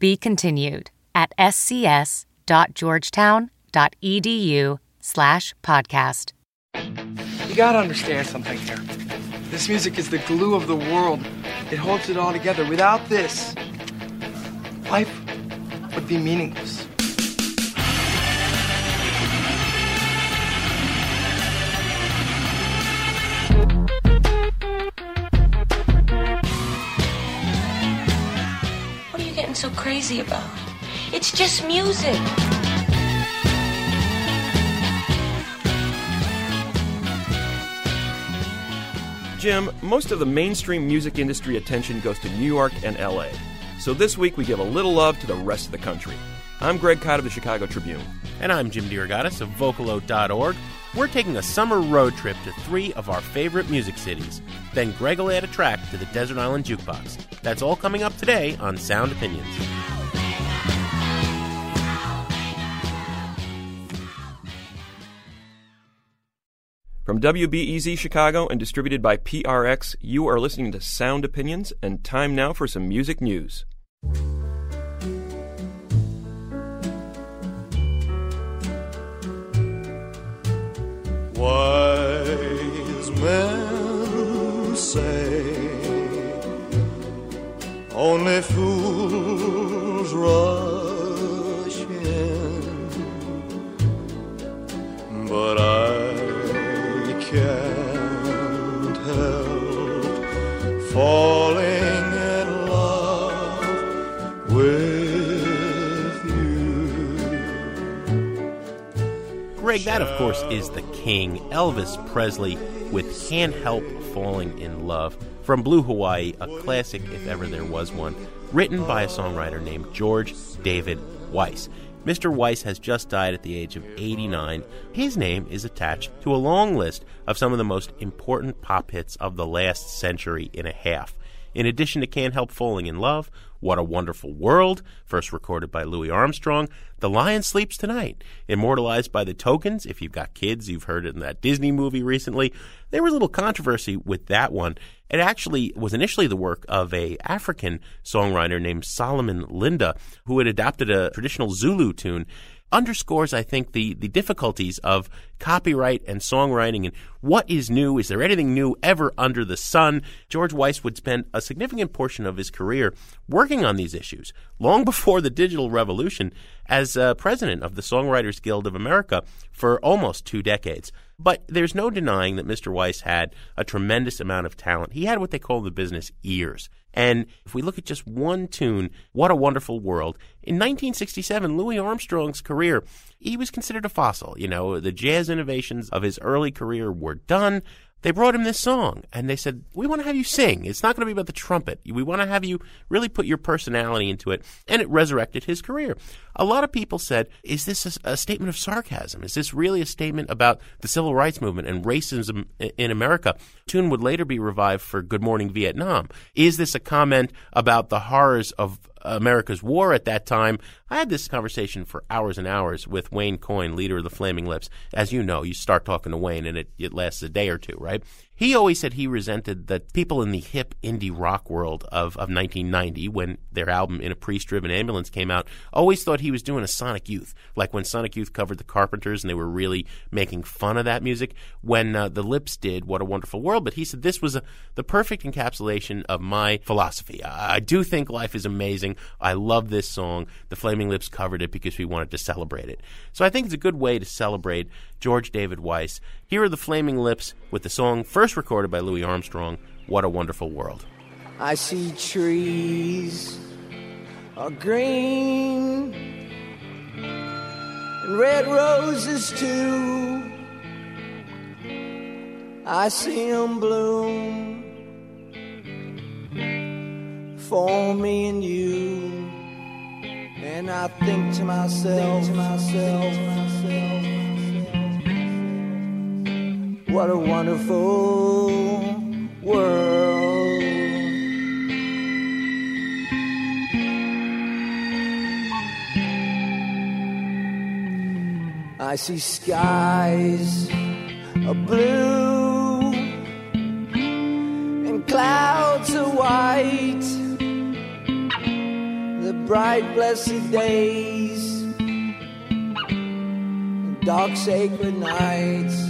be continued at scs.georgetown.edu slash podcast. You gotta understand something here. This music is the glue of the world. It holds it all together. Without this, life would be meaningless. So crazy about? It's just music. Jim, most of the mainstream music industry attention goes to New York and LA. So this week we give a little love to the rest of the country. I'm Greg Kot of the Chicago Tribune. And I'm Jim DeRogatis of Vocalo.org. We're taking a summer road trip to three of our favorite music cities. Then Greg will add a track to the Desert Island Jukebox. That's all coming up today on Sound Opinions. From WBEZ Chicago and distributed by PRX, you are listening to Sound Opinions, and time now for some music news. Wise men say only fools rush in, but I can't help falling in love with you. Greg, that of course is the king, Elvis Presley, with Can't Help Falling in Love from Blue Hawaii, a classic if ever there was one, written by a songwriter named George David Weiss. Mr. Weiss has just died at the age of 89. His name is attached to a long list of some of the most important pop hits of the last century and a half. In addition to Can't Help Falling in Love, What a Wonderful World, first recorded by Louis Armstrong, The Lion Sleeps Tonight, immortalized by the Tokens. If you've got kids, you've heard it in that Disney movie recently. There was a little controversy with that one. It actually was initially the work of a African songwriter named Solomon Linda, who had adapted a traditional Zulu tune underscores, I think, the, the difficulties of copyright and songwriting and what is new. Is there anything new ever under the sun? George Weiss would spend a significant portion of his career working on these issues long before the digital revolution as uh, president of the Songwriters Guild of America for almost two decades. But there's no denying that Mr. Weiss had a tremendous amount of talent. He had what they call the business ears. And if we look at just one tune, What a Wonderful World, in 1967, Louis Armstrong's career, he was considered a fossil. You know, the jazz innovations of his early career were done they brought him this song and they said, We want to have you sing. It's not going to be about the trumpet. We want to have you really put your personality into it. And it resurrected his career. A lot of people said, Is this a, statement of sarcasm? Is this really a statement about the civil rights movement and racism in America? Tune would later be revived for Good Morning Vietnam. Is this a comment about the horrors of America's war at that time. I had this conversation for hours and hours with Wayne Coyne, leader of the Flaming Lips. As you know, you start talking to Wayne and it, it lasts a day or two, right? He always said he resented that people in the hip indie rock world of, of 1990, when their album In a Priest Driven Ambulance came out, always thought he was doing a Sonic Youth. Like when Sonic Youth covered the Carpenters and they were really making fun of that music. When uh, the Lips did What a Wonderful World, but he said this was a, the perfect encapsulation of my philosophy. I, I do think life is amazing. I love this song. The Flaming Lips covered it because we wanted to celebrate it. So I think it's a good way to celebrate George David Weiss. Here are the Flaming Lips with the song first recorded by Louis Armstrong, What a Wonderful World. I see trees are green and red roses too. I see them bloom for me and you. And I think to myself, to myself, to myself, what a wonderful world. I see skies of blue and clouds of white, the bright, blessed days, and dark, sacred nights,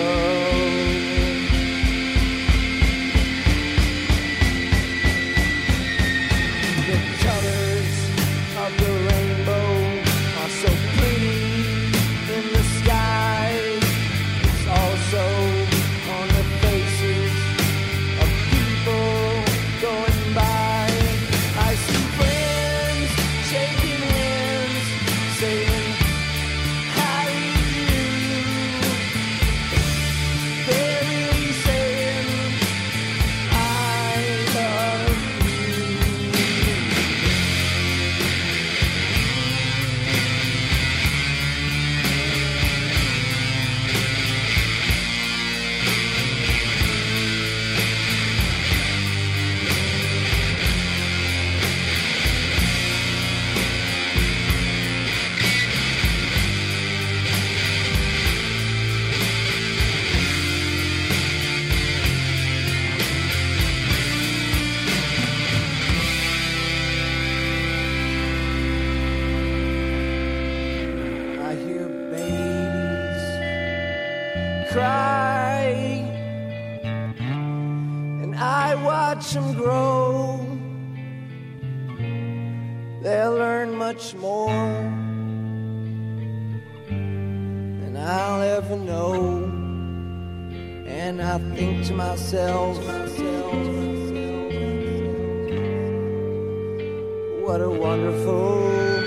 Cry, and I watch them grow. They'll learn much more than I'll ever know. And I think to myself, what a wonderful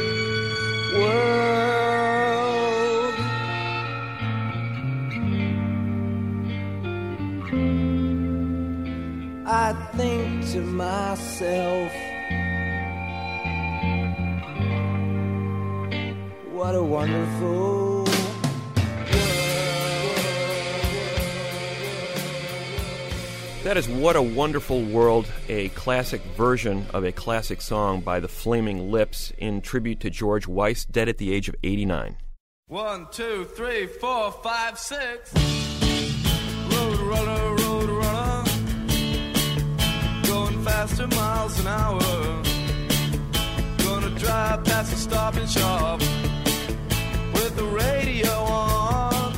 to myself, what a wonderful That is What a Wonderful World, a classic version of a classic song by the Flaming Lips in tribute to George Weiss, dead at the age of 89. One, two, three, four, five, six. Road runner, road runner. Faster miles an hour. Gonna drive past the stop and shop with the radio on.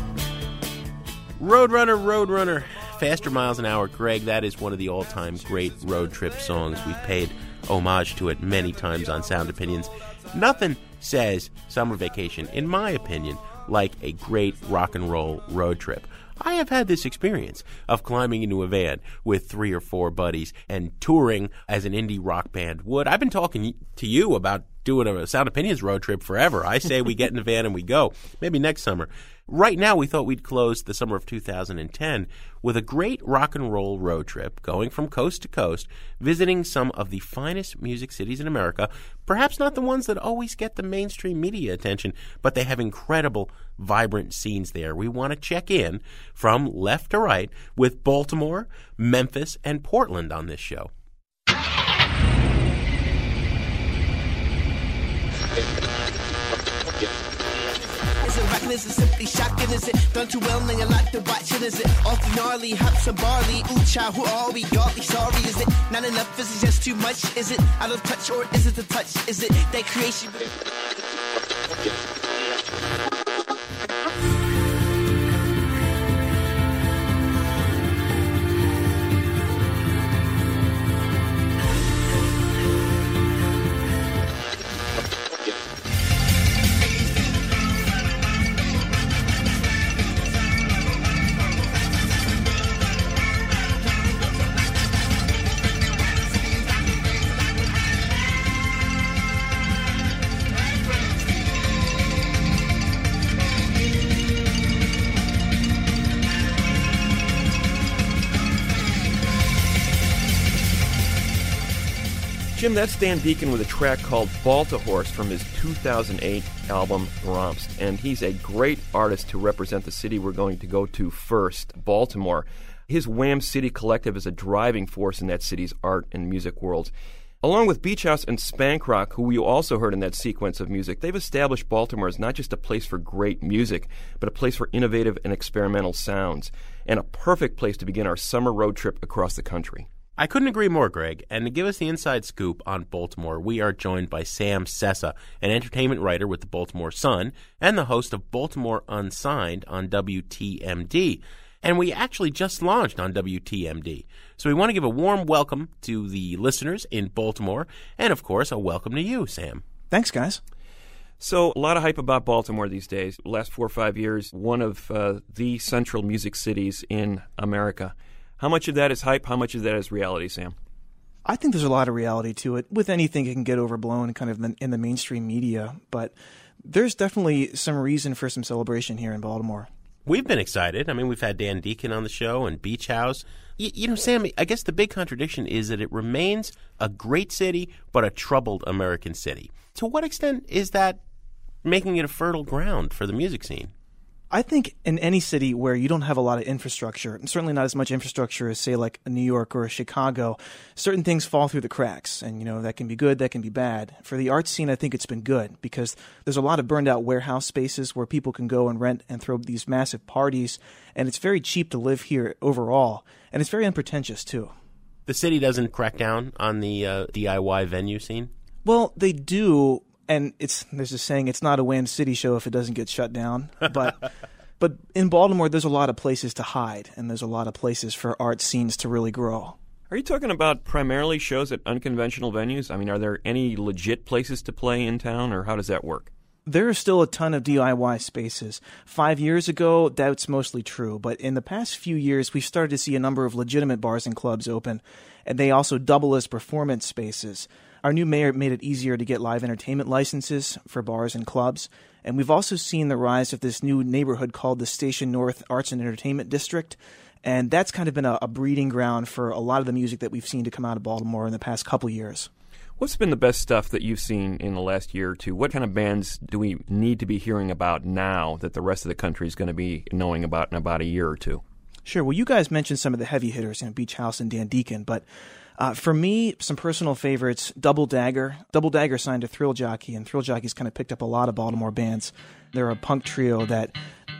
Roadrunner, Roadrunner, faster miles an hour. Greg, that is one of the all time great road trip songs. We've paid homage to it many times on Sound Opinions. Nothing says summer vacation, in my opinion, like a great rock and roll road trip. I have had this experience of climbing into a van with three or four buddies and touring as an indie rock band would. I've been talking to you about doing a Sound Opinions road trip forever. I say we get in the van and we go. Maybe next summer. Right now, we thought we'd close the summer of 2010 with a great rock and roll road trip going from coast to coast, visiting some of the finest music cities in America. Perhaps not the ones that always get the mainstream media attention, but they have incredible, vibrant scenes there. We want to check in from left to right with Baltimore, Memphis, and Portland on this show. Cracking? Is it simply shocking? Is it done too well and you like to watch it? Is it awfully gnarly? Hops and barley, ooh child, who are we? Godly sorry, is it not enough? Is it just too much? Is it out of touch or is it the touch? Is it that creation? That's Dan Deacon with a track called Baltihorse from his 2008 album Bromst. And he's a great artist to represent the city we're going to go to first, Baltimore. His Wham City Collective is a driving force in that city's art and music world. Along with Beach House and Spank Rock, who you also heard in that sequence of music, they've established Baltimore as not just a place for great music, but a place for innovative and experimental sounds, and a perfect place to begin our summer road trip across the country. I couldn't agree more, Greg. And to give us the inside scoop on Baltimore, we are joined by Sam Sessa, an entertainment writer with the Baltimore Sun and the host of Baltimore Unsigned on WTMD. And we actually just launched on WTMD. So we want to give a warm welcome to the listeners in Baltimore, and of course, a welcome to you, Sam. Thanks, guys. So, a lot of hype about Baltimore these days. Last four or five years, one of uh, the central music cities in America. How much of that is hype? How much of that is reality, Sam? I think there's a lot of reality to it. With anything, it can get overblown kind of in the mainstream media, but there's definitely some reason for some celebration here in Baltimore. We've been excited. I mean, we've had Dan Deacon on the show and Beach House. Y- you know, Sam, I guess the big contradiction is that it remains a great city, but a troubled American city. To what extent is that making it a fertile ground for the music scene? I think in any city where you don't have a lot of infrastructure, and certainly not as much infrastructure as, say, like New York or a Chicago, certain things fall through the cracks. And, you know, that can be good, that can be bad. For the art scene, I think it's been good because there's a lot of burned out warehouse spaces where people can go and rent and throw these massive parties. And it's very cheap to live here overall. And it's very unpretentious, too. The city doesn't crack down on the uh, DIY venue scene? Well, they do, and it's there's a saying it's not a Wham City show if it doesn't get shut down. But but in Baltimore, there's a lot of places to hide, and there's a lot of places for art scenes to really grow. Are you talking about primarily shows at unconventional venues? I mean, are there any legit places to play in town, or how does that work? There are still a ton of DIY spaces. Five years ago, that's mostly true, but in the past few years, we've started to see a number of legitimate bars and clubs open, and they also double as performance spaces. Our new mayor made it easier to get live entertainment licenses for bars and clubs. And we've also seen the rise of this new neighborhood called the Station North Arts and Entertainment District. And that's kind of been a, a breeding ground for a lot of the music that we've seen to come out of Baltimore in the past couple years. What's been the best stuff that you've seen in the last year or two? What kind of bands do we need to be hearing about now that the rest of the country is going to be knowing about in about a year or two? Sure. Well, you guys mentioned some of the heavy hitters, you know, Beach House and Dan Deacon, but uh, for me, some personal favorites: Double Dagger. Double Dagger signed to Thrill Jockey, and Thrill Jockey's kind of picked up a lot of Baltimore bands. They're a punk trio that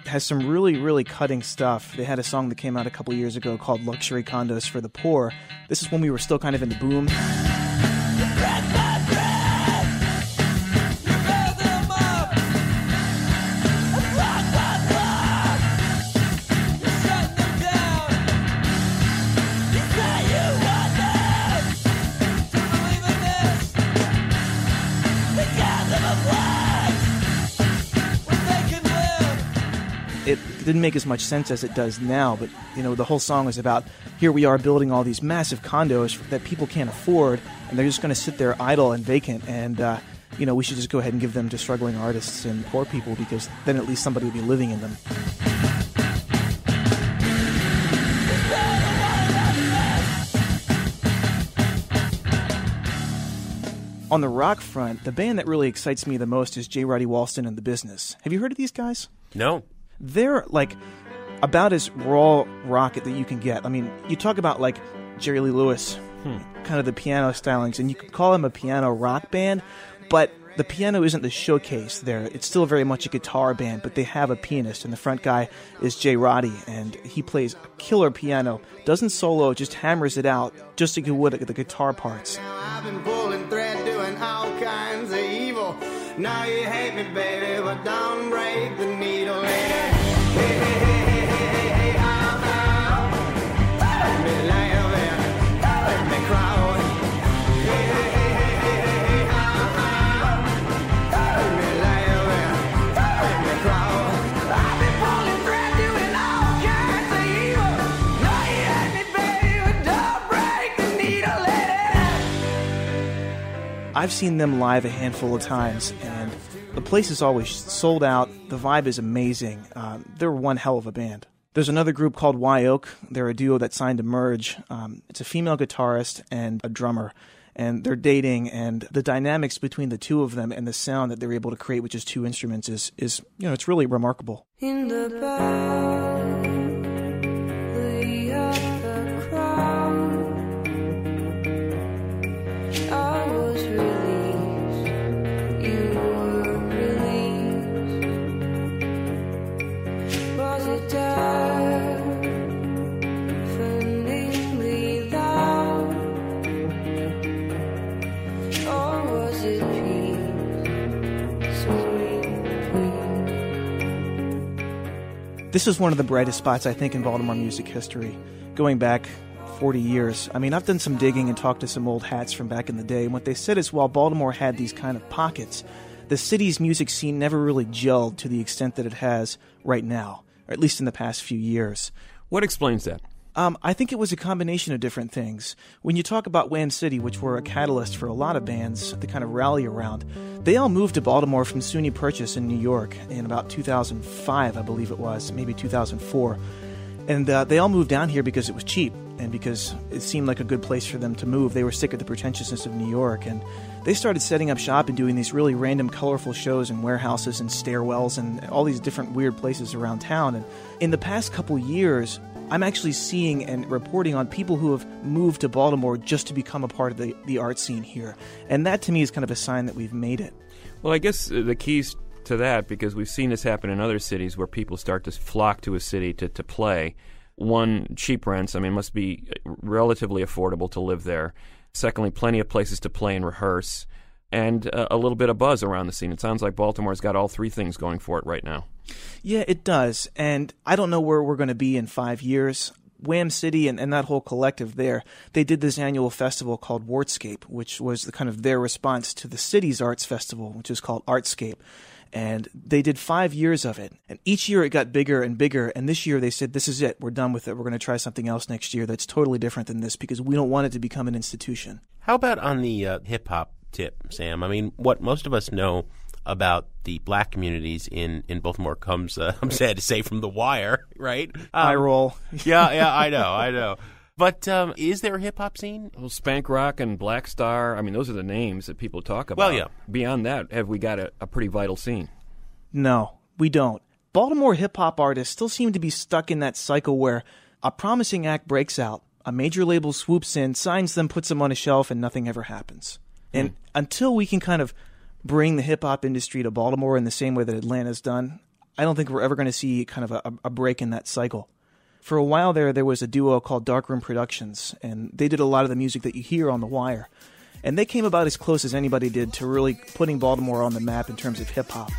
has some really, really cutting stuff. They had a song that came out a couple years ago called "Luxury Condos for the Poor." This is when we were still kind of in the boom. Didn't make as much sense as it does now. But you know, the whole song is about here we are building all these massive condos that people can't afford, and they're just going to sit there idle and vacant. And uh, you know, we should just go ahead and give them to struggling artists and poor people because then at least somebody will be living in them. On the rock front, the band that really excites me the most is J. Roddy Walston and the Business. Have you heard of these guys? No they're like about as raw rocket that you can get. I mean, you talk about like Jerry Lee Lewis, hmm. kind of the piano stylings, and you could call them a piano rock band, but The piano isn't the showcase there. It's still very much a guitar band, but they have a pianist, and the front guy is J. Roddy, and he plays a killer piano. Doesn't solo, just hammers it out, just like he would the guitar parts. I've been pulling thread, doing all kinds of evil. Now you hate me, baby, but don't break the needle, I've seen them live a handful of times, and the place is always sold out. The vibe is amazing. Um, they're one hell of a band. There's another group called Wye Oak. They're a duo that signed to Merge. Um, it's a female guitarist and a drummer, and they're dating. And the dynamics between the two of them and the sound that they're able to create, which is two instruments, is is you know it's really remarkable. This is one of the brightest spots I think in Baltimore music history, going back 40 years. I mean, I've done some digging and talked to some old hats from back in the day, and what they said is while Baltimore had these kind of pockets, the city's music scene never really gelled to the extent that it has right now, or at least in the past few years. What explains that? Um, I think it was a combination of different things. When you talk about Wham City, which were a catalyst for a lot of bands to kind of rally around, they all moved to Baltimore from SUNY Purchase in New York in about 2005, I believe it was, maybe 2004. And uh, they all moved down here because it was cheap and because it seemed like a good place for them to move. They were sick of the pretentiousness of New York and they started setting up shop and doing these really random, colorful shows in warehouses and stairwells and all these different weird places around town. And in the past couple years, I'm actually seeing and reporting on people who have moved to Baltimore just to become a part of the, the art scene here. And that to me is kind of a sign that we've made it. Well, I guess uh, the keys to that, because we've seen this happen in other cities where people start to flock to a city to, to play. One, cheap rents. I mean, must be relatively affordable to live there. Secondly, plenty of places to play and rehearse. And uh, a little bit of buzz around the scene. It sounds like Baltimore's got all three things going for it right now. Yeah, it does. And I don't know where we're going to be in five years. Wham City and, and that whole collective there, they did this annual festival called Wartscape, which was the kind of their response to the city's arts festival, which is called Artscape. And they did five years of it. And each year it got bigger and bigger. And this year they said, this is it. We're done with it. We're going to try something else next year that's totally different than this because we don't want it to become an institution. How about on the uh, hip hop tip, Sam? I mean, what most of us know about the black communities in, in Baltimore comes, uh, I'm sad to say, from The Wire, right? Um, I roll. yeah, yeah, I know, I know. But um, is there a hip hop scene? Well, Spank Rock and Blaqstarr, I mean, those are the names that people talk about. Well, yeah. Beyond that, have we got a, a pretty vital scene? No, we don't. Baltimore hip hop artists still seem to be stuck in that cycle where a promising act breaks out, a major label swoops in, signs them, puts them on a shelf, and nothing ever happens. And until we can kind of bring the hip hop industry to Baltimore in the same way that Atlanta's done, I don't think we're ever going to see kind of a, a break in that cycle. For a while there, there was a duo called Darkroom Productions, and they did a lot of the music that you hear on The Wire. And they came about as close as anybody did to really putting Baltimore on the map in terms of hip hop.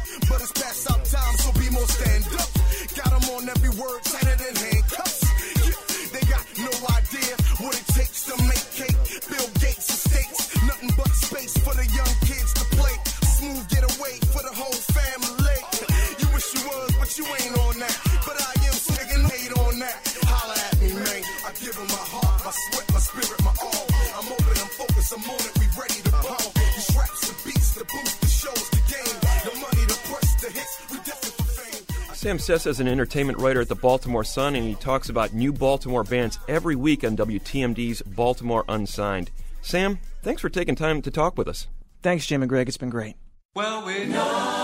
Sam Sessa is an entertainment writer at the Baltimore Sun, and he talks about new Baltimore bands every week on WTMD's Baltimore Unsigned. Sam, thanks for taking time to talk with us. Thanks, Jim and Greg. It's been great. Well, we know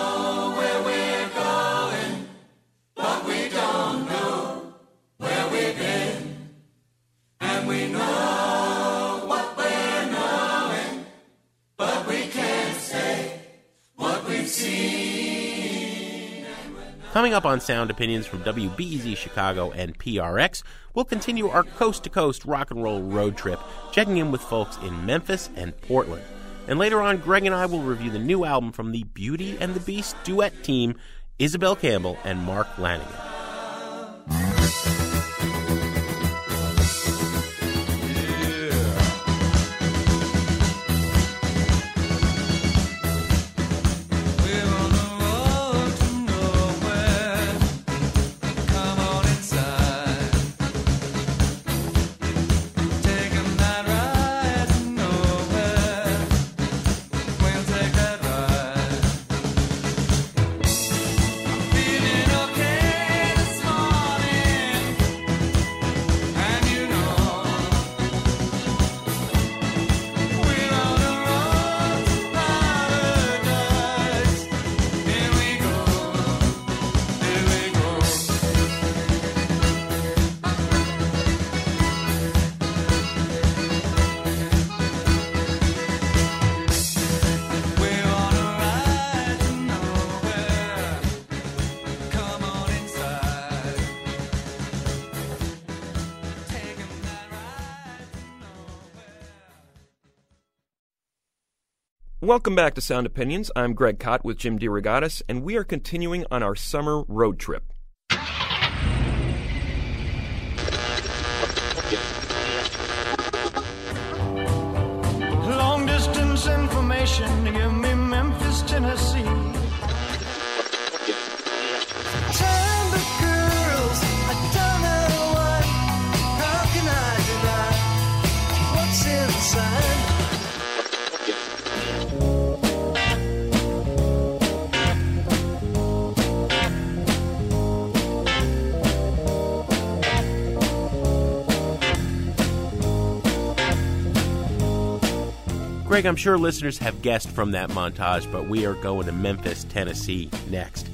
Coming up on Sound Opinions from WBEZ Chicago and PRX, we'll continue our coast to coast rock and roll road trip, checking in with folks in Memphis and Portland. And later on, Greg and I will review the new album from the Beauty and the Beast duet team, Isobel Campbell and Mark Lanegan. Welcome back to Sound Opinions. I'm Greg Kot with Jim DeRogatis, and we are continuing on our summer road trip. Greg, I'm sure listeners have guessed from that montage, but we are going to Memphis, Tennessee next.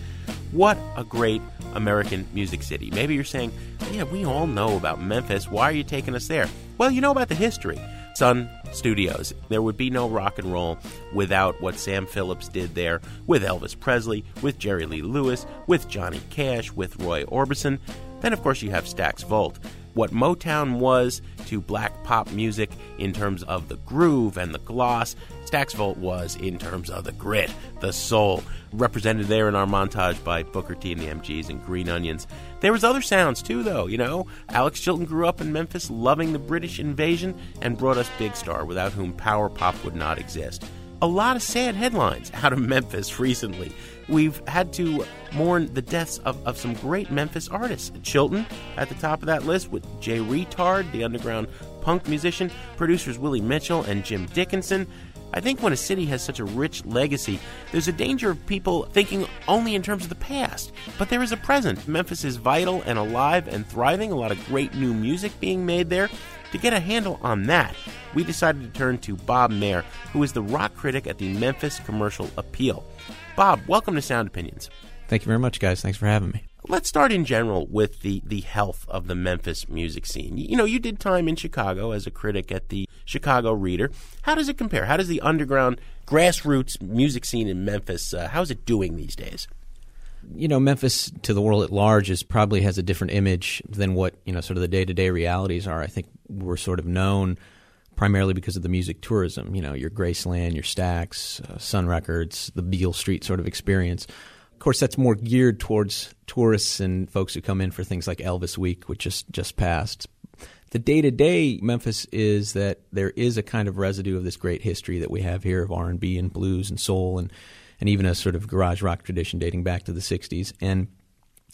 What a great American music city. Maybe you're saying, yeah, we all know about Memphis. Why are you taking us there? Well, you know about the history. Sun Studios. There would be no rock and roll without what Sam Phillips did there with Elvis Presley, with Jerry Lee Lewis, with Johnny Cash, with Roy Orbison. Then, of course, you have Stax Volt. What Motown was to black pop music in terms of the groove and the gloss, Stax Volt was in terms of the grit, the soul. Represented there in our montage by Booker T and the MGs and Green Onions. There was other sounds too, though. You know, Alex Chilton grew up in Memphis, loving the British invasion, and brought us Big Star, without whom power pop would not exist. A lot of sad headlines out of Memphis recently. We've had to mourn the deaths of, of some great Memphis artists. Chilton at the top of that list with Jay Reatard, the underground punk musician, producers Willie Mitchell and Jim Dickinson. I think when a city has such a rich legacy, there's a danger of people thinking only in terms of the past. But there is a present. Memphis is vital and alive and thriving, a lot of great new music being made there. To get a handle on that, we decided to turn to Bob Mehr, who is the rock critic at the Memphis Commercial Appeal. Bob, welcome to Sound Opinions. Thank you very much, guys. Thanks for having me. Let's start in general with the, the health of the Memphis music scene. You know, you did time in Chicago as a critic at the Chicago Reader. How does it compare? How does the underground grassroots music scene in Memphis, uh, how's it doing these days? You know, Memphis to the world at large is probably has a different image than what, you know, sort of the day to day realities are. I think we're sort of known primarily because of the music tourism, you know, your Graceland, your Stax, uh, Sun Records, the Beale Street sort of experience. Of course, that's more geared towards tourists and folks who come in for things like Elvis Week, which just just passed. The day to day Memphis is that there is a kind of residue of this great history that we have here of R and B and blues and soul and and even a sort of garage rock tradition dating back to the '60s. And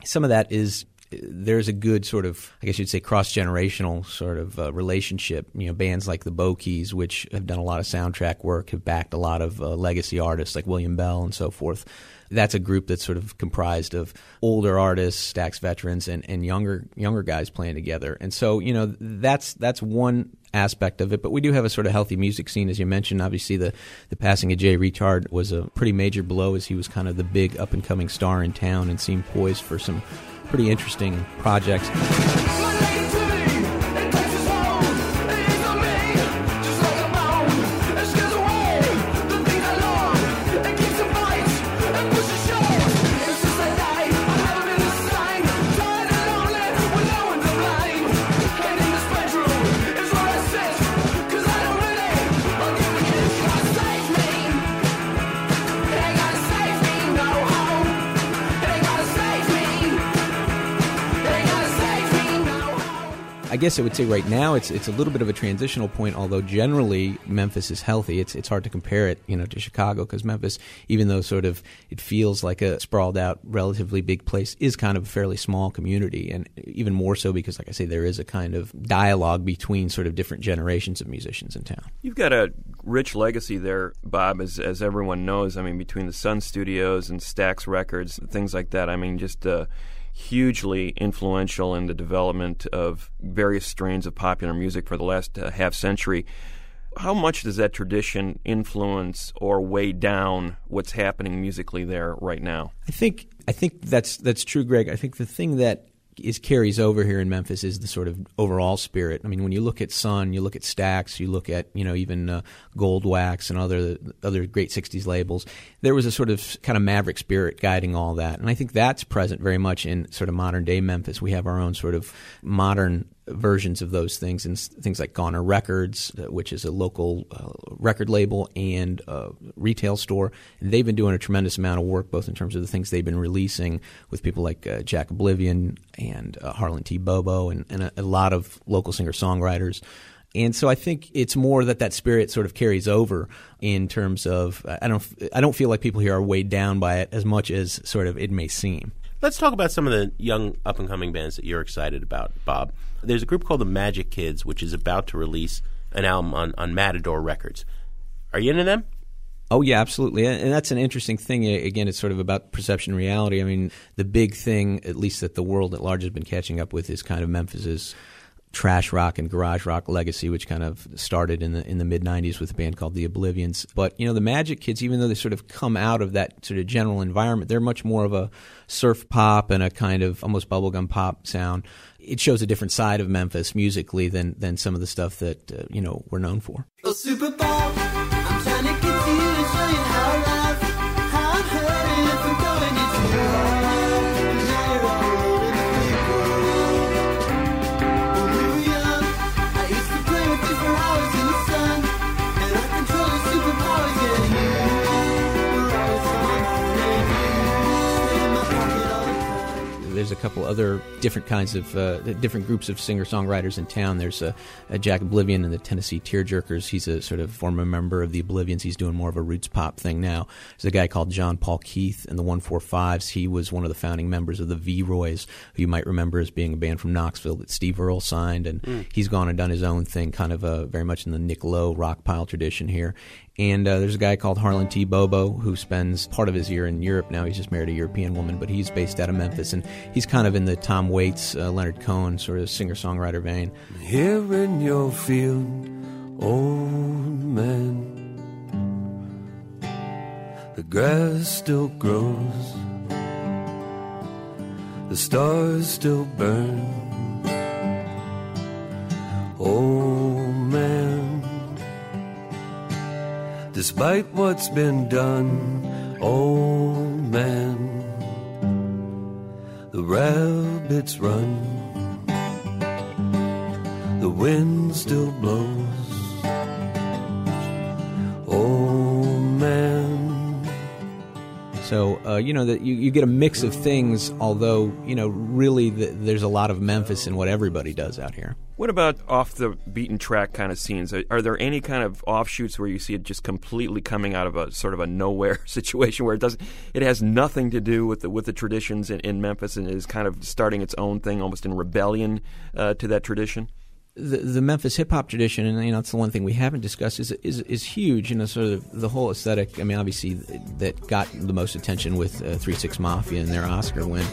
some of that is there's a good sort of, I guess you'd say, cross generational sort of uh, relationship. You know, bands like the Bo-Keys, which have done a lot of soundtrack work, have backed a lot of uh, legacy artists like William Bell and so forth. That's a group that's sort of comprised of older artists, Stax veterans, and, and younger younger guys playing together. And so, you know, that's that's one aspect of it. But we do have a sort of healthy music scene, as you mentioned. Obviously, the the passing of Jay Reatard was a pretty major blow, as he was kind of the big up and coming star in town and seemed poised for some pretty interesting projects. Guess I would say right now it's it's a little bit of a transitional point. Although generally Memphis is healthy, it's it's hard to compare it, you know, to Chicago because Memphis, even though sort of it feels like a sprawled out, relatively big place, is kind of a fairly small community, and even more so because, like I say, there is a kind of dialogue between sort of different generations of musicians in town. You've got a rich legacy there, Bob, as as everyone knows. I mean, between the Sun Studios and Stax Records, things like that. I mean, just. Uh, hugely influential in the development of various strains of popular music for the last uh, half century. How much does that tradition influence or weigh down what's happening musically there right now? I think I think that's that's true, Greg. I think the thing that is carries over here in Memphis is the sort of overall spirit. I mean, when you look at Sun, you look at Stax, you look at you know even uh, Goldwax and other other great '60s labels. There was a sort of kind of maverick spirit guiding all that, and I think that's present very much in sort of modern day Memphis. We have our own sort of modern versions of those things and things like Goner Records, uh, which is a local uh, record label and retail store. And they've been doing a tremendous amount of work, both in terms of the things they've been releasing with people like uh, Jack Oblivian and uh, Harlan T. Bobo and, and a, a lot of local singer songwriters. And so I think it's more that that spirit sort of carries over in terms of I don't I don't feel like people here are weighed down by it as much as sort of it may seem. Let's talk about some of the young up and coming bands that you're excited about, Bob. There's a group called the Magic Kids, which is about to release an album on, on Matador Records. Are you into them? Oh yeah, absolutely, and that's an interesting thing. Again, it's sort of about perception reality. I mean, the big thing, at least that the world at large has been catching up with, is kind of Memphis's trash rock and garage rock legacy, which kind of started in the in the mid '90s with a band called the Oblivians. But you know, the Magic Kids, even though they sort of come out of that sort of general environment, they're much more of a surf pop and a kind of almost bubblegum pop sound. It shows a different side of Memphis musically than than some of the stuff that uh, you know we're known for. There's a couple other different kinds of uh, different groups of singer songwriters in town. There's a, a Jack Oblivian and the Tennessee Tearjerkers. He's a sort of former member of the Oblivians. He's doing more of a roots pop thing now. There's a guy called John Paul Keith and the 145s. He was one of the founding members of the V Roys, who you might remember as being a band from Knoxville that Steve Earle signed. And Mm. he's gone and done his own thing, kind of uh, very much in the Nick Lowe rock pile tradition here. And uh, there's a guy called Harlan T. Bobo who spends part of his year in Europe now. He's just married a European woman, but he's based out of Memphis. And he's kind of in the Tom Waits, uh, Leonard Cohen sort of singer songwriter vein. Here in your field, old man, the grass still grows, the stars still burn. Old despite what's been done, old man, the rabbits run. The wind still blows. Oh man. So uh, you know that you, you get a mix of things. Although you know, really, the, there's a lot of Memphis in what everybody does out here. What about off the beaten track kind of scenes? Are, are there any kind of offshoots where you see it just completely coming out of a sort of a nowhere situation where it doesn't, it has nothing to do with the with the traditions in, in Memphis and is kind of starting its own thing, almost in rebellion uh, to that tradition? the, the Memphis hip hop tradition, and you know, it's the one thing we haven't discussed, is is is huge. You know, sort of the whole aesthetic. I mean, obviously, that got the most attention with uh, Three Six Mafia and their Oscar win.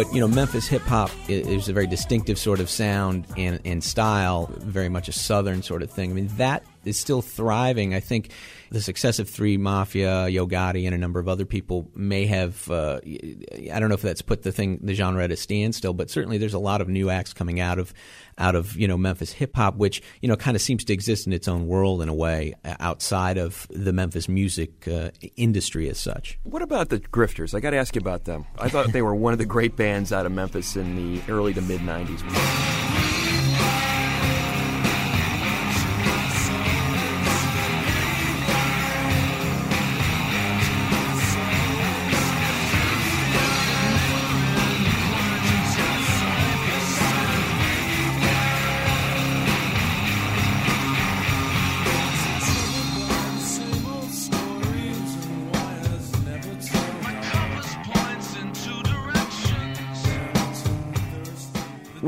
But you know, Memphis hip hop is a very distinctive sort of sound and, and style, very much a southern sort of thing. I mean, that is still thriving. I think the success of Three Mafia, Yo Gotti, and a number of other people may have. Uh, I don't know if that's put the thing, the genre at a standstill, but certainly there's a lot of new acts coming out of out of you know Memphis hip hop, which you know kind of seems to exist in its own world in a way uh, outside of the Memphis music uh, industry as such. What about the Grifters? I got to ask you about them. I thought they were one of the great bands out of Memphis in the early to mid 90s.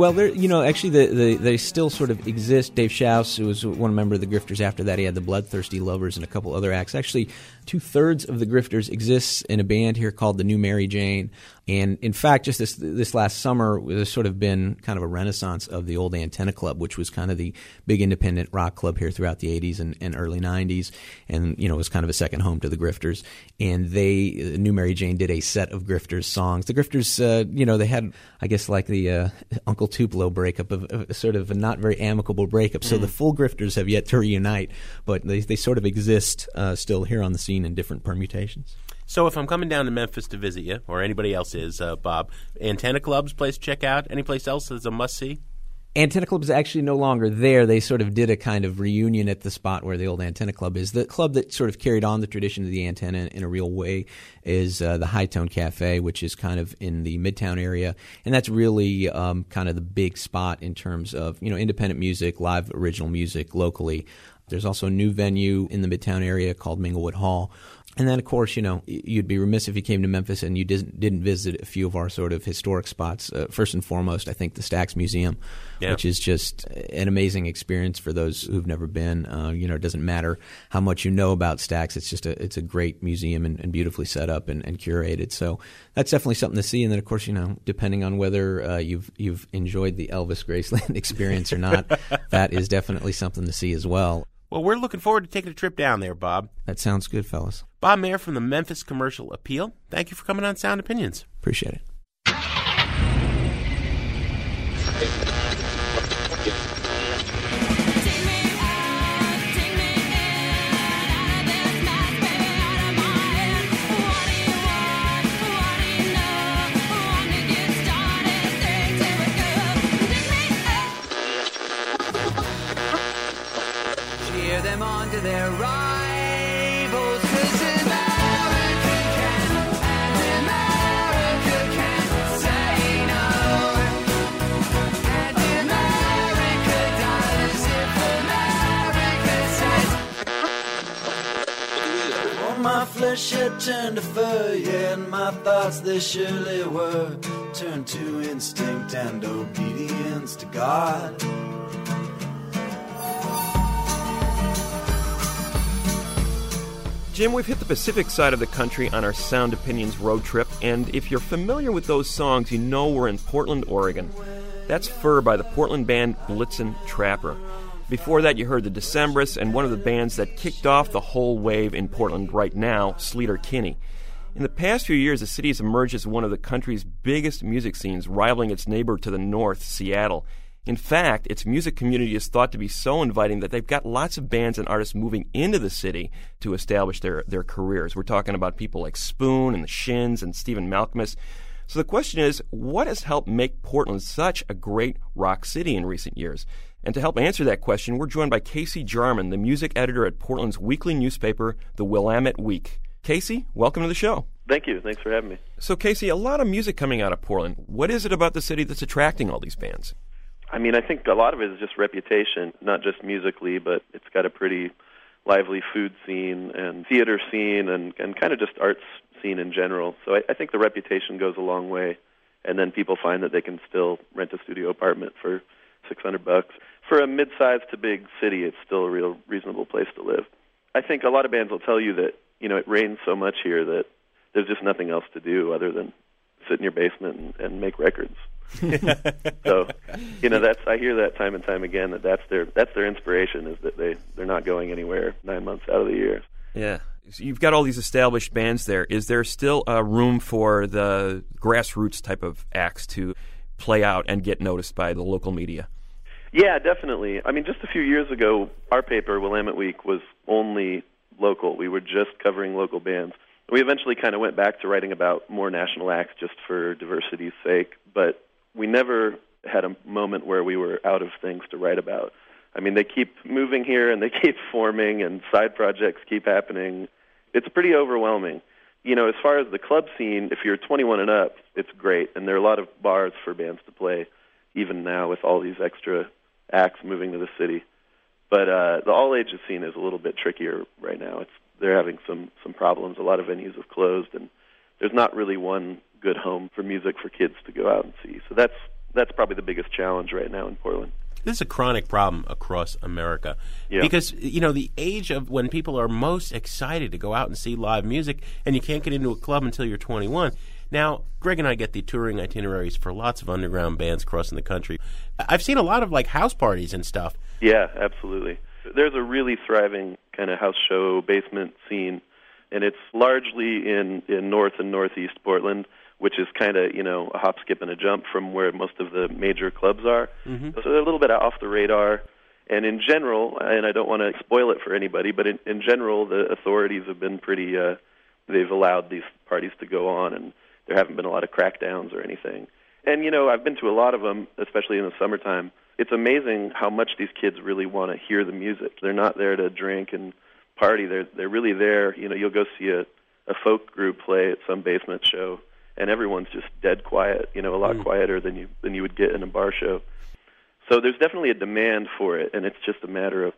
Well, there, you know, actually, the, the, they still sort of exist. Dave Shouse, who was one member of the Grifters. After that, he had the Bloodthirsty Lovers and a couple other acts. Actually, two thirds of the Grifters exists in a band here called the New Mary Jane. And in fact, just this this last summer, there's sort of been kind of a renaissance of the old Antenna Club, which was kind of the big independent rock club here throughout the 80s and, and early 90s, and you know was kind of a second home to the Grifters. And they, New Mary Jane, did a set of Grifters songs. The Grifters, uh, you know, they had, I guess, like the uh, Uncle Tupelo breakup, of, of sort of a not very amicable breakup. So Mm. the full Grifters have yet to reunite, but they they sort of exist uh, still here on the scene in different permutations. So if I'm coming down to Memphis to visit you, or anybody else is, uh, Bob, Antenna Club's place to check out. Any place else that's a must see? Antenna Club is actually no longer there. They sort of did a kind of reunion at the spot where the old Antenna Club is. The club that sort of carried on the tradition of the antenna in, in a real way is uh, the Hi-Tone Cafe, which is kind of in the Midtown area, and that's really um, kind of the big spot in terms of you know independent music, live original music locally. There's also a new venue in the Midtown area called Minglewood Hall. And then, of course, you know, you'd be remiss if you came to Memphis and you didn't, didn't visit a few of our sort of historic spots. Uh, first and foremost, I think the Stax Museum, Yeah. which is just an amazing experience for those who've never been. Uh, you know, it doesn't matter how much you know about Stax; it's just a it's a great museum and, and beautifully set up and, and curated. So that's definitely something to see. And then, of course, you know, depending on whether uh, you've you've enjoyed the Elvis Graceland experience or not, that is definitely something to see as well. Well, we're looking forward to taking a trip down there, Bob. That sounds good, fellas. Bob Mehr from the Memphis Commercial Appeal. Thank you for coming on Sound Opinions. Appreciate it. Flesh turned to fur, yeah, and my thoughts they surely were turned to instinct and obedience to God. Jim, we've hit the Pacific side of the country on our Sound Opinions road trip, and if you're familiar with those songs, you know we're in Portland, Oregon. That's Fur by the Portland band Blitzen Trapper. Before that, you heard the Decemberists and one of the bands that kicked off the whole wave in Portland right now, Sleater Kinney. In the past few years, the city has emerged as one of the country's biggest music scenes, rivaling its neighbor to the north, Seattle. In fact, its music community is thought to be so inviting that they've got lots of bands and artists moving into the city to establish their, their careers. We're talking about people like Spoon and the Shins and Stephen Malkmus. So the question is, what has helped make Portland such a great rock city in recent years? And to help answer that question, we're joined by Casey Jarman, the music editor at Portland's weekly newspaper, the Willamette Week. Casey, welcome to the show. Thank you. Thanks for having me. So, Casey, a lot of music coming out of Portland. What is it about the city that's attracting all these bands? I mean, I think a lot of it is just reputation, not just musically, but it's got a pretty lively food scene and theater scene and, and kind of just arts scene in general. So I, I think the reputation goes a long way. And then people find that they can still rent a studio apartment for 600 bucks. For a mid-sized to big city, it's still a real reasonable place to live. I think a lot of bands will tell you that, you know, it rains so much here that there's just nothing else to do other than sit in your basement and, and make records. so, you know, that's I hear that time and time again that that's their that's their inspiration is that they they're not going anywhere nine months out of the year. Yeah. So you've got all these established bands there. Is there still uh, room for the grassroots type of acts to play out and get noticed by the local media? Yeah, definitely. I mean, just a few years ago, our paper, Willamette Week, was only local. We were just covering local bands. We eventually kind of went back to writing about more national acts just for diversity's sake, but we never had a moment where we were out of things to write about. I mean, they keep moving here and they keep forming, and side projects keep happening. It's pretty overwhelming. You know, as far as the club scene, if you're 21 and up, it's great, and there are a lot of bars for bands to play, even now with all these extra acts moving to the city. But uh, the all ages scene is a little bit trickier right now. It's they're having some some problems. A lot of venues have closed, and there's not really one good home for music for kids to go out and see. So that's that's probably the biggest challenge right now in Portland. This is a chronic problem across America. Yeah. Because, you know, the age of when people are most excited to go out and see live music and you can't get into a club until you're 21. Now, Greg and I get the touring itineraries for lots of underground bands crossing the country. I've seen a lot of like house parties and stuff. Yeah, absolutely. There's a really thriving kind of house show basement scene, and it's largely in in North and Northeast Portland, which is kind of you know a hop, skip, and a jump from where most of the major clubs are. Mhm. So they're a little bit off the radar. And in general, and I don't want to spoil it for anybody, but in, in general, the authorities have been pretty. Uh, they've allowed these parties to go on, and there haven't been a lot of crackdowns or anything. And you know, I've been to a lot of them, especially in the summertime. It's amazing how much these kids really want to hear the music. They're not there to drink and party. They're they're really there. You know, you'll go see a a folk group play at some basement show, and everyone's just dead quiet. You know, a lot mm. quieter than you than you would get in a bar show. So there's definitely a demand for it, and it's just a matter of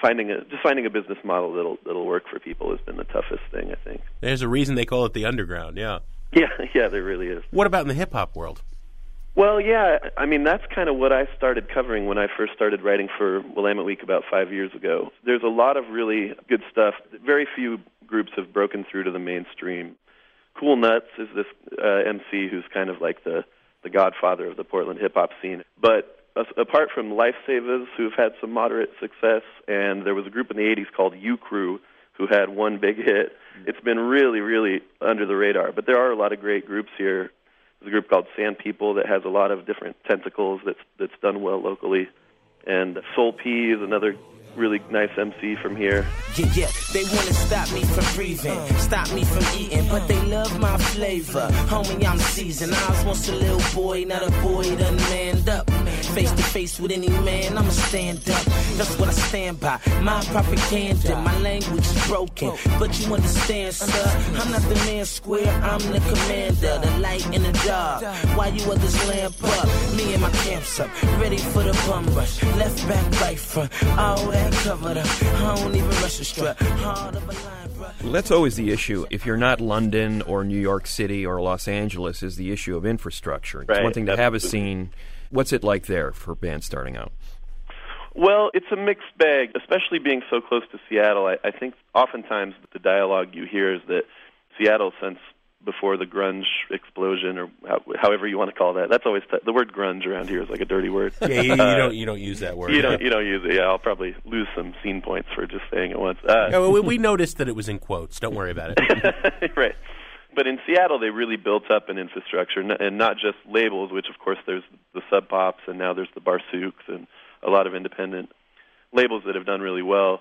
finding a just finding a business model that'll that'll work for people has been the toughest thing, I think. There's a reason they call it the underground, yeah. Yeah, yeah, there really is. What about in the hip hop world? Well, yeah, I mean that's kind of what I started covering when I first started writing for Willamette Week about five years ago. There's a lot of really good stuff. Very few groups have broken through to the mainstream. Cool Nutz is this uh, MC who's kind of like the the godfather of the Portland hip hop scene. But as, apart from Lifesavas, who've had some moderate success, and there was a group in the '80s called U-Krew who had one big hit. It's been really, really under the radar. But there are a lot of great groups here. There's a group called Sand People that has a lot of different tentacles that's that's done well locally, and Soul P is another really nice MC from here. Yeah, yeah, they wanna stop me from breathing, stop me from eating, but they love my flavor. Homie, I'm seasoned. I was once a little boy, not a boy done manned up. Face to face with any man, I'ma stand up. That's what I stand by. My propaganda, my language is broken, but you understand, sir. I'm not the man square, I'm the commander, the light in the dark. Why you others lamp up? Me and my camps up, ready for the bum rush. Left back, right front, all that covered up. I don't even rush a strut. Hard of a line, bruh. That's always the issue. If you're not London or New York City or Los Angeles, is the issue of infrastructure. It's Right, one thing to have a scene. What's it like there for bands starting out? Well, it's a mixed bag, especially being so close to Seattle. I, I think oftentimes the dialogue you hear is that Seattle, since before the grunge explosion, or how, however you want to call that, that's always t- the word grunge around here is like a dirty word. Yeah, you, you Uh, don't you don't use that word. You don't you don't use it. Yeah, I'll probably lose some scene points for just saying it once. Uh, Yeah, well, we, we noticed that it was in quotes. Don't worry about it. right. But in Seattle, they really built up an infrastructure, and not just labels, which of course there's the Sub Pops, and now there's the Barsuks, and a lot of independent labels that have done really well.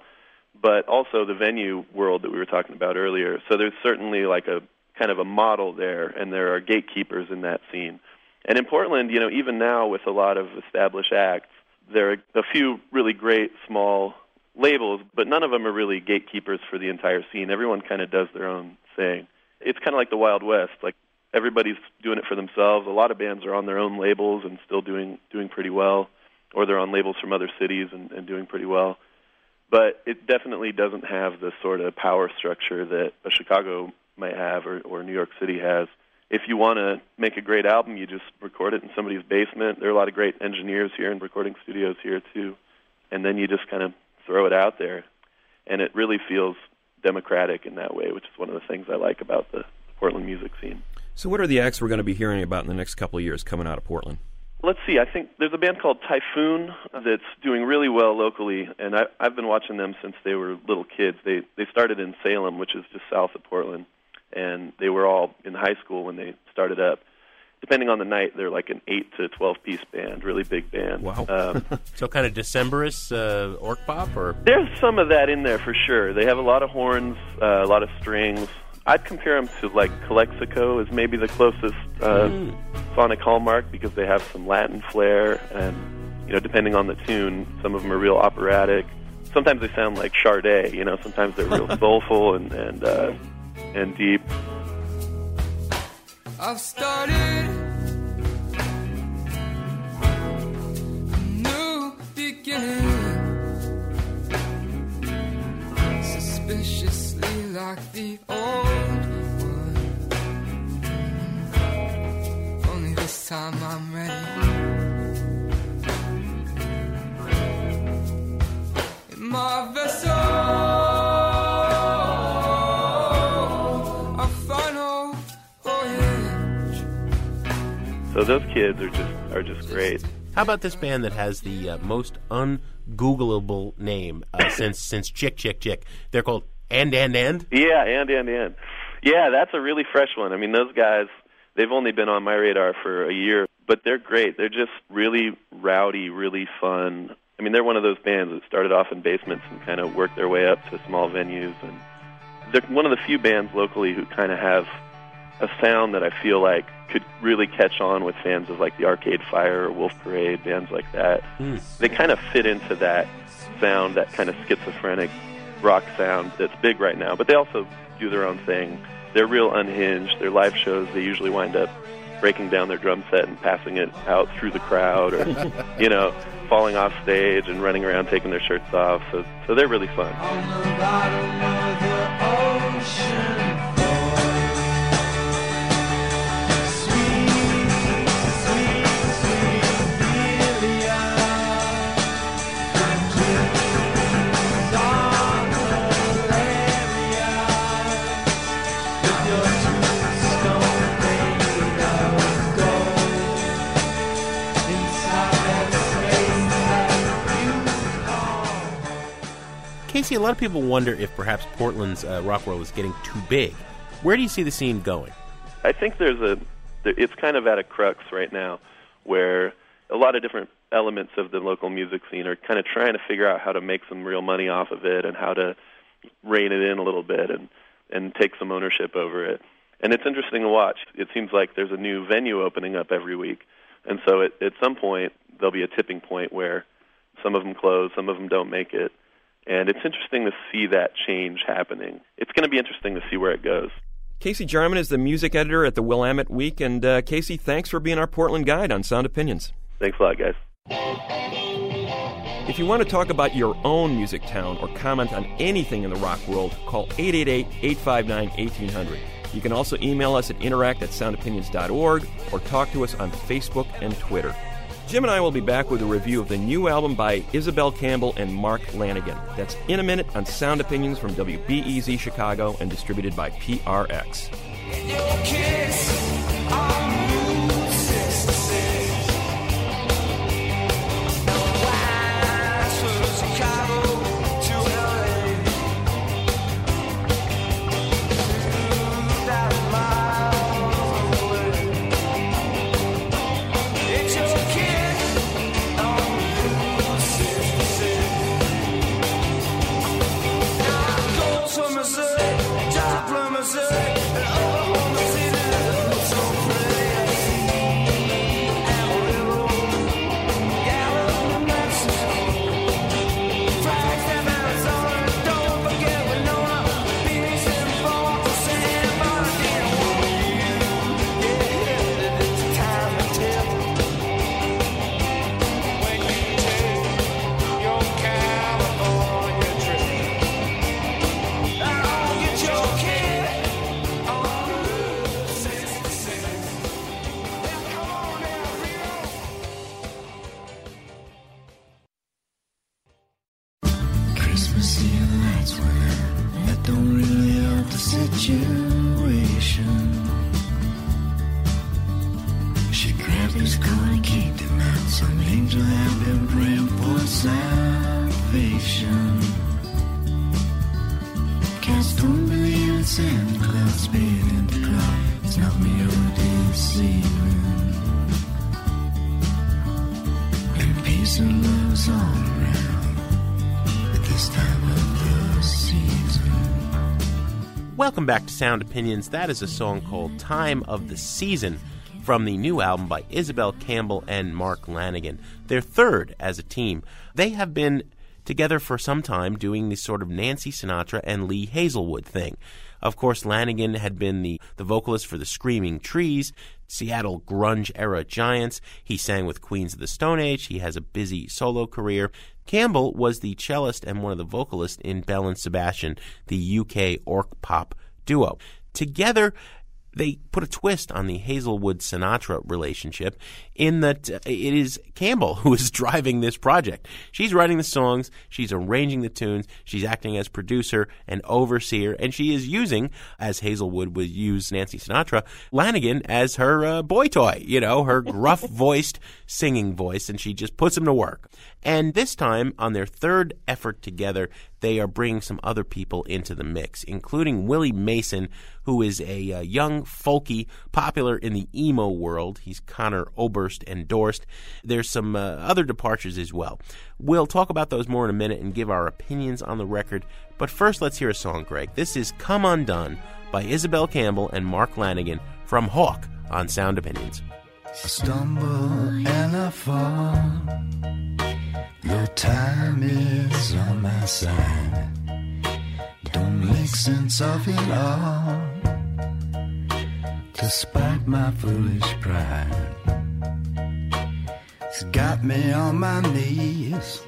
But also the venue world that we were talking about earlier. So there's certainly like a kind of a model there, and there are gatekeepers in that scene. And in Portland, you know, even now with a lot of established acts, there are a few really great small labels, but none of them are really gatekeepers for the entire scene. Everyone kind of does their own thing. It's kind of like the Wild West. Like everybody's doing it for themselves. A lot of bands are on their own labels and still doing doing pretty well, or they're on labels from other cities and, and doing pretty well. But it definitely doesn't have the sort of power structure that a Chicago might have or, or New York City has. If you want to make a great album, you just record it in somebody's basement. There are a lot of great engineers here and recording studios here too, and then you just kind of throw it out there, and it really feels democratic in that way, which is one of the things I like about the Portland music scene. So, what are the acts we're going to be hearing about in the next couple of years coming out of Portland? Let's see. I think there's a band called Typhoon that's doing really well locally, and I, I've been watching them since they were little kids. They they started in Salem, which is just south of Portland, and they were all in high school when they started up. Depending on the night, they're like an eight to twelve piece band, really big band. Wow. Um, so kind of Decemberist uh, orch pop, or There's some of that in there for sure. They have a lot of horns, uh, a lot of strings. I'd compare them to like Calexico is maybe the closest uh, Mm. sonic hallmark because they have some Latin flair, and you know, depending on the tune, some of them are real operatic. Sometimes they sound like Sade. You know, sometimes they're real soulful and and uh, and deep. I've started a new beginning. Like the old one. Only this time I'm ready. In my vessel, a final voyage. So those kids are just are just great. How about this band that has the uh, most ungoogleable name uh, since since Chick Chick Chick? They're called And And And. Yeah, and and and. Yeah, that's a really fresh one. I mean, those guys, they've only been on my radar for a year, but they're great. They're just really rowdy, really fun. I mean, they're one of those bands that started off in basements and kind of worked their way up to small venues. And they're one of the few bands locally who kind of have a sound that I feel like could really catch on with fans of like the Arcade Fire or Wolf Parade, bands like that. Hmm. They kind of fit into that sound, that kind of schizophrenic rock sound that's big right now. But they also do their own thing. They're real unhinged. Their live shows, they usually wind up breaking down their drum set and passing it out through the crowd, or you know, falling off stage and running around taking their shirts off. So, so they're really fun. Casey, a lot of people wonder if perhaps Portland's uh, rock world is getting too big. Where do you see the scene going? I think there's a. It's kind of at a crux right now where a lot of different elements of the local music scene are kind of trying to figure out how to make some real money off of it and how to rein it in a little bit and and take some ownership over it. And it's interesting to watch. It seems like there's a new venue opening up every week. And so at, at some point there'll be a tipping point where some of them close, some of them don't make it. And it's interesting to see that change happening. It's going to be interesting to see where it goes. Casey Jarman is the music editor at the Willamette Week. And uh, Casey, thanks for being our Portland guide on Sound Opinions. Thanks a lot, guys. If you want to talk about your own music town or comment on anything in the rock world, call 888 859 1800. You can also email us at interact at soundopinions.org or talk to us on Facebook and Twitter. Jim and I will be back with a review of the new album by Isobel Campbell and Mark Lanegan. That's in a minute on Sound Opinions from WBEZ Chicago and distributed by PRX. Welcome back to Sound Opinions. That is a song called Time of the Season from the new album by Isobel Campbell and Mark Lanegan. Their third as a team. They have been together for some time doing this sort of Nancy Sinatra and Lee Hazlewood thing. Of course, Lanegan had been the, the vocalist for the Screaming Trees, Seattle grunge era giants. He sang with Queens of the Stone Age. He has a busy solo career. Campbell was the cellist and one of the vocalists in Belle and Sebastian, the UK orch pop duo. Together, they put a twist on the Hazlewood Sinatra relationship in that uh, it is Campbell who is driving this project. She's writing the songs, she's arranging the tunes, she's acting as producer and overseer, and she is using, as Hazlewood would use Nancy Sinatra, Lanegan as her uh, boy toy, you know, her gruff voiced singing voice, and she just puts him to work. And this time, on their third effort together, they are bringing some other people into the mix, including Willie Mason, who is a uh, young folky, popular in the emo world. He's Conor Oberst endorsed. There's some uh, other departures as well. We'll talk about those more in a minute and give our opinions on the record. But first, let's hear a song, Greg. This is Come Undone by Isobel Campbell and Mark Lanegan from Hawk on Sound Opinions. I stumble and I fall. Your time is on my side. Don't make sense of it all. Despite my foolish pride, it's got me on my knees,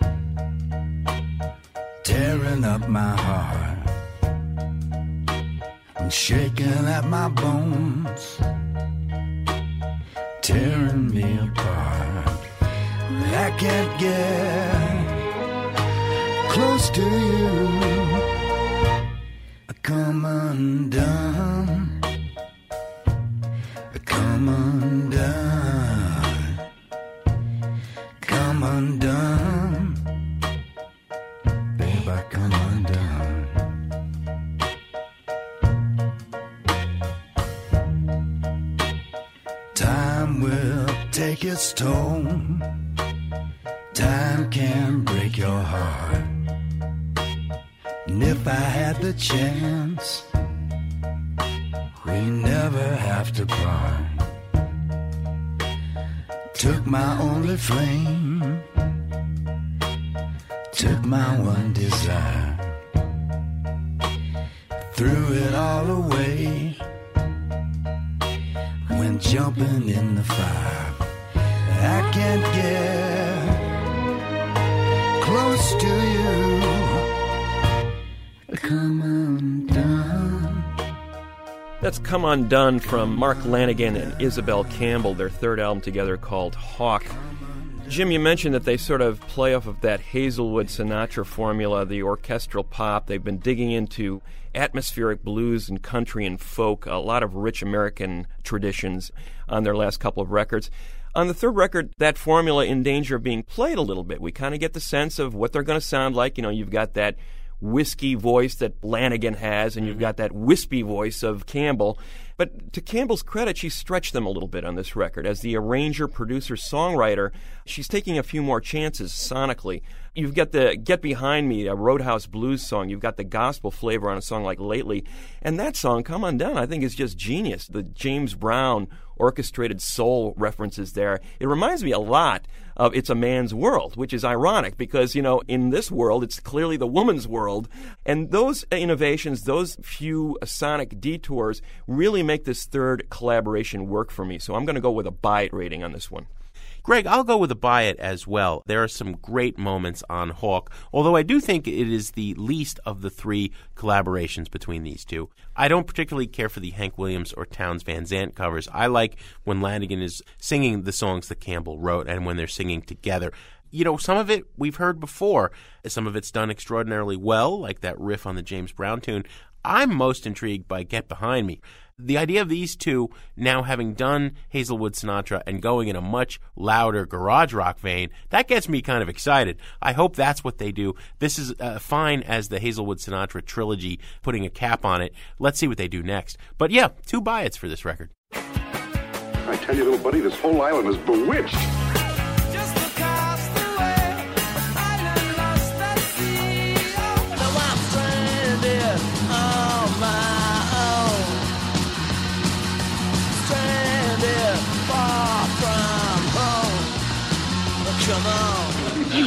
tearing up my heart. I'm shaking at my bones tearing me apart. I can't get close to you. I come undone. I come undone. Come Undone from Mark Lanegan and Isobel Campbell, their third album together called Hawk. Jim, you mentioned that they sort of play off of that Hazlewood Sinatra formula, the orchestral pop. They've been digging into atmospheric blues and country and folk, a lot of rich American traditions on their last couple of records. On the third record, that formula in danger of being played a little bit. We kind of get the sense of what they're going to sound like. You know, you've got that whiskey voice that Lanegan has, and you've mm-hmm. got that wispy voice of Campbell. But to Campbell's credit, she stretched them a little bit on this record. As the arranger, producer, songwriter, she's taking a few more chances sonically. You've got the Get Behind Me, a Roadhouse Blues song. You've got the gospel flavor on a song like Lately. And that song, Come On Down, I think is just genius. The James Brown orchestrated soul references there. It reminds me a lot of It's a Man's World, which is ironic because, you know, in this world, it's clearly the woman's world. And those innovations, those few sonic detours really make this third collaboration work for me. So I'm going to go with a buy rating on this one. Greg, I'll go with a buy it as well. There are some great moments on Hawk, although I do think it is the least of the three collaborations between these two. I don't particularly care for the Hank Williams or Townes Van Zandt covers. I like when Lanegan is singing the songs that Campbell wrote and when they're singing together. You know, some of it we've heard before. Some of it's done extraordinarily well, like that riff on the James Brown tune. I'm most intrigued by Get Behind Me. The idea of these two now having done Hazlewood Sinatra and going in a much louder garage rock vein, that gets me kind of excited. I hope that's what they do. This is uh, fine as the Hazlewood Sinatra trilogy, putting a cap on it. Let's see what they do next. But yeah, two buy-its for this record. I tell you, little buddy, this whole island is bewitched.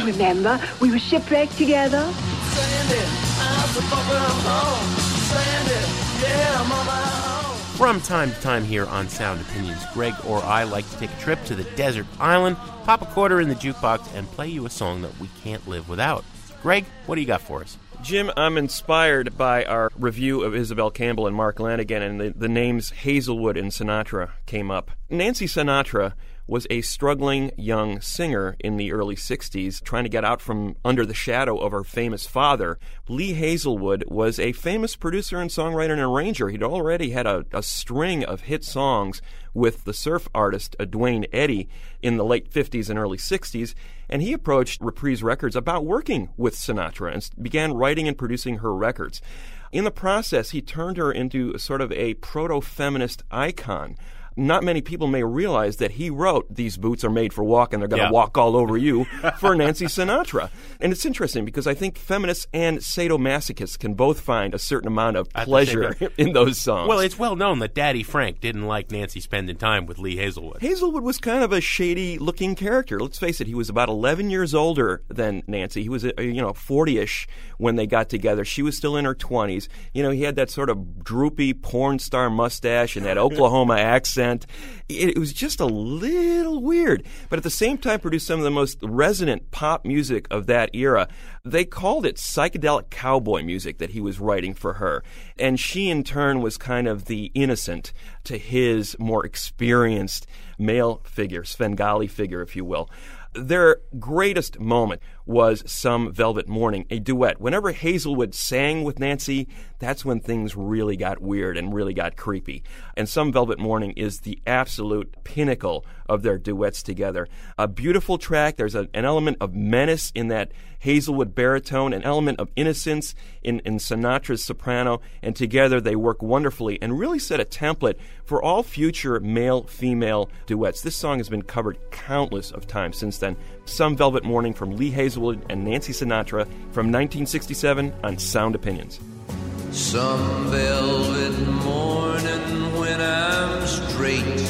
Remember, we were shipwrecked together. Stranded, I'm so far from home. Stranded, yeah, I'm on my own. From time to time here on Sound Opinions, Greg or I like to take a trip to the desert island, pop a quarter in the jukebox, and play you a song that we can't live without. Greg, what do you got for us? Jim, I'm inspired by our review of Isobel Campbell and Mark Lanegan, and the, the names Hazlewood and Sinatra came up. Nancy Sinatra was a struggling young singer in the early 60s, trying to get out from under the shadow of her famous father. Lee Hazlewood was a famous producer and songwriter and arranger. He'd already had a, a string of hit songs with the surf artist uh, Duane Eddy in the late 50s and early 60s, and he approached Reprise Records about working with Sinatra and began writing and producing her records. In the process, he turned her into sort of a proto feminist icon. Not many people may realize that he wrote These Boots Are Made for Walking, They're Going to Yeah. Walk All Over You for Nancy Sinatra. And it's interesting because I think feminists and sadomasochists can both find a certain amount of At the same pleasure in those songs. Well, it's well known that Daddy Frank didn't like Nancy spending time with Lee Hazlewood. Hazlewood was kind of a shady looking character. Let's face it, he was about 11 years older than Nancy. He was, uh, you know, 40 ish when they got together. She was still in her 20s. You know, he had that sort of droopy porn star mustache and that Oklahoma accent. It, it was just a little weird, but at the same time, produced some of the most resonant pop music of that era. They called it psychedelic cowboy music that he was writing for her. And she, in turn, was kind of the innocent to his more experienced male figure, Svengali figure, if you will. Their greatest moment was Some Velvet Morning, a duet. Whenever Hazlewood sang with Nancy, that's when things really got weird and really got creepy. And Some Velvet Morning is the absolute pinnacle of their duets together. A beautiful track. There's a, an element of menace in that Hazlewood baritone, an element of innocence in, in Sinatra's soprano, and together they work wonderfully and really set a template for all future male female duets. This song has been covered countless of times since then. Some Velvet Morning from Lee Hazlewood and Nancy Sinatra from 1967 on Sound Opinions. Some velvet morning when I'm straight.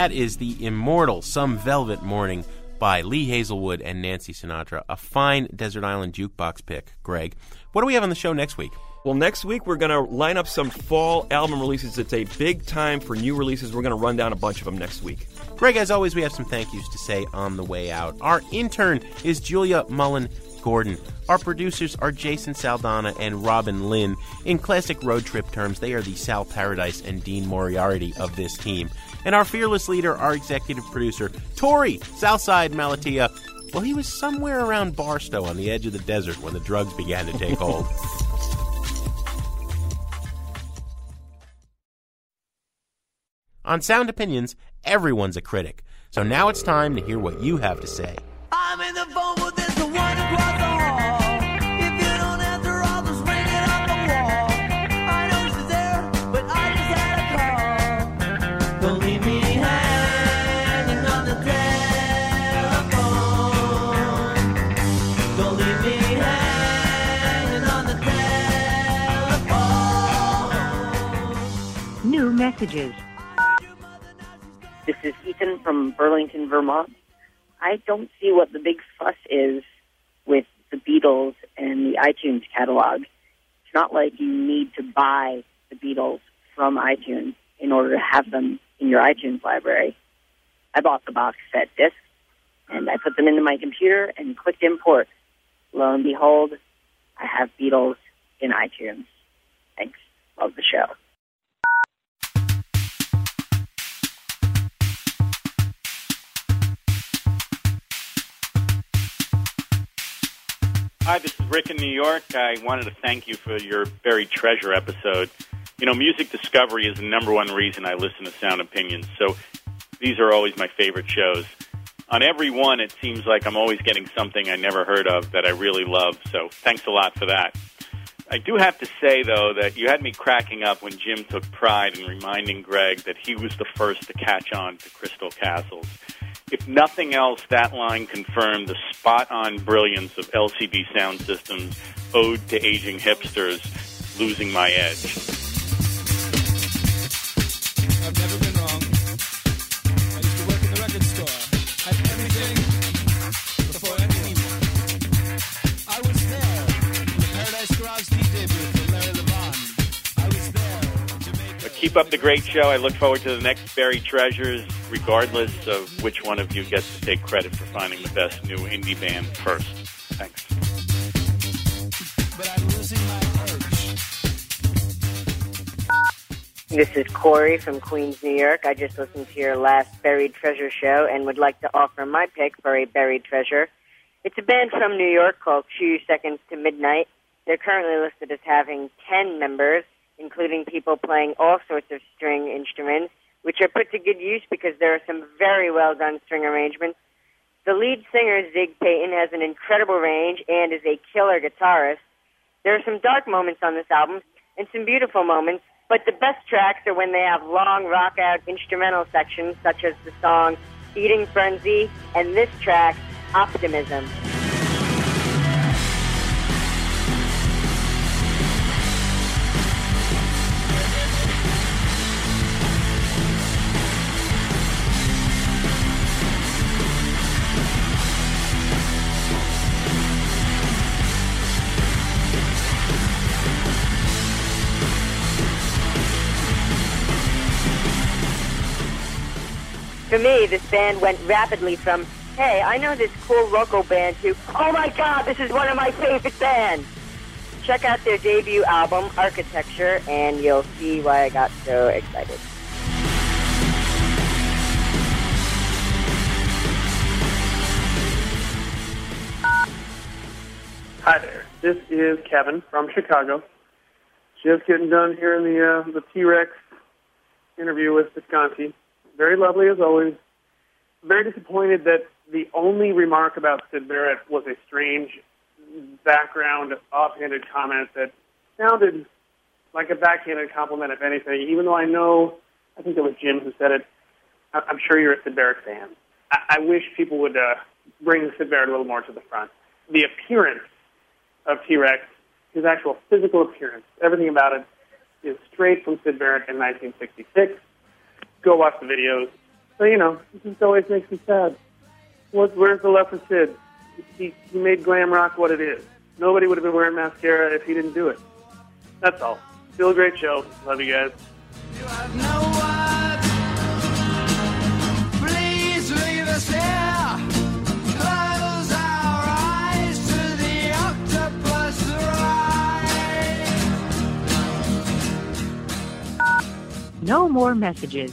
That is the immortal Some Velvet Morning by Lee Hazlewood and Nancy Sinatra. A fine Desert Island jukebox pick, Greg. What do we have on the show next week? Well, next week we're going to line up some fall album releases. It's a big time for new releases. We're going to run down a bunch of them next week. Greg, as always, we have some thank yous to say on the way out. Our intern is Julia Mullen Gordon. Our producers are Jason Saldanha and Robin Linn. In classic road trip terms, they are the Sal Paradise and Dean Moriarty of this team. And our fearless leader, our executive producer, Torey Southside Malatia. Well, he was somewhere around Barstow on the edge of the desert when the drugs began to take hold. On Sound Opinions, everyone's a critic. So now it's time to hear what you have to say. Messages. This is Ethan from Burlington, Vermont. I don't see what the big fuss is with the Beatles and the iTunes catalog. It's not like you need to buy the Beatles from iTunes in order to have them in your iTunes library. I bought the box set disc and I put them into my computer and clicked import. Lo and behold, I have Beatles in iTunes. Thanks. Love the show. Hi, this is Rick in New York. I wanted to thank you for your buried treasure episode. You know, music discovery is the number one reason I listen to Sound Opinions. So these are always my favorite shows. On every one, it seems like I'm always getting something I never heard of that I really love. So thanks a lot for that. I do have to say, though, that you had me cracking up when Jim took pride in reminding Greg that he was the first to catch on to Crystal Castles. If nothing else, that line confirmed the spot on brilliance of LCD Soundsystem's, ode to aging hipsters, losing my edge. Keep up the great show. I look forward to the next buried treasures, regardless of which one of you gets to take credit for finding the best new indie band first. Thanks. This is Corey from Queens, New York. I just listened to your last Buried Treasure show and would like to offer my pick for a buried treasure. It's a band from New York called Two Seconds to Midnight. They're currently listed as having 10 members, including people playing all sorts of string instruments, which are put to good use because there are some very well done string arrangements. The lead singer, Zig Payton, has an incredible range and is a killer guitarist. There are some dark moments on this album and some beautiful moments, but the best tracks are when they have long rock out instrumental sections, such as the song Eating Frenzy and this track, Optimism. For me, this band went rapidly from, hey, I know this cool local band to, oh my god, this is one of my favorite bands. Check out their debut album, Architecture, and you'll see why I got so excited. Hi there. This is Kevin from Chicago. Just getting done hearing the uh, the T Rex interview with Visconti. Very lovely as always. Very disappointed that the only remark about Syd Barrett was a strange background, offhanded comment that sounded like a backhanded compliment, if anything. Even though I know, I think it was Jim who said it. I'm sure you're a Syd Barrett fan. I, I wish people would uh, bring Syd Barrett a little more to the front. The appearance of T Rex, his actual physical appearance, everything about it is straight from Sid Barrett in 1966. Go watch the videos. So, you know, it just always makes me sad. What, where's the love for Syd? He, he made glam rock what it is. Nobody would have been wearing mascara if he didn't do it. That's all. Still a great show. Love you guys. Please leave us here. Close our eyes to the octopus ride. No more messages.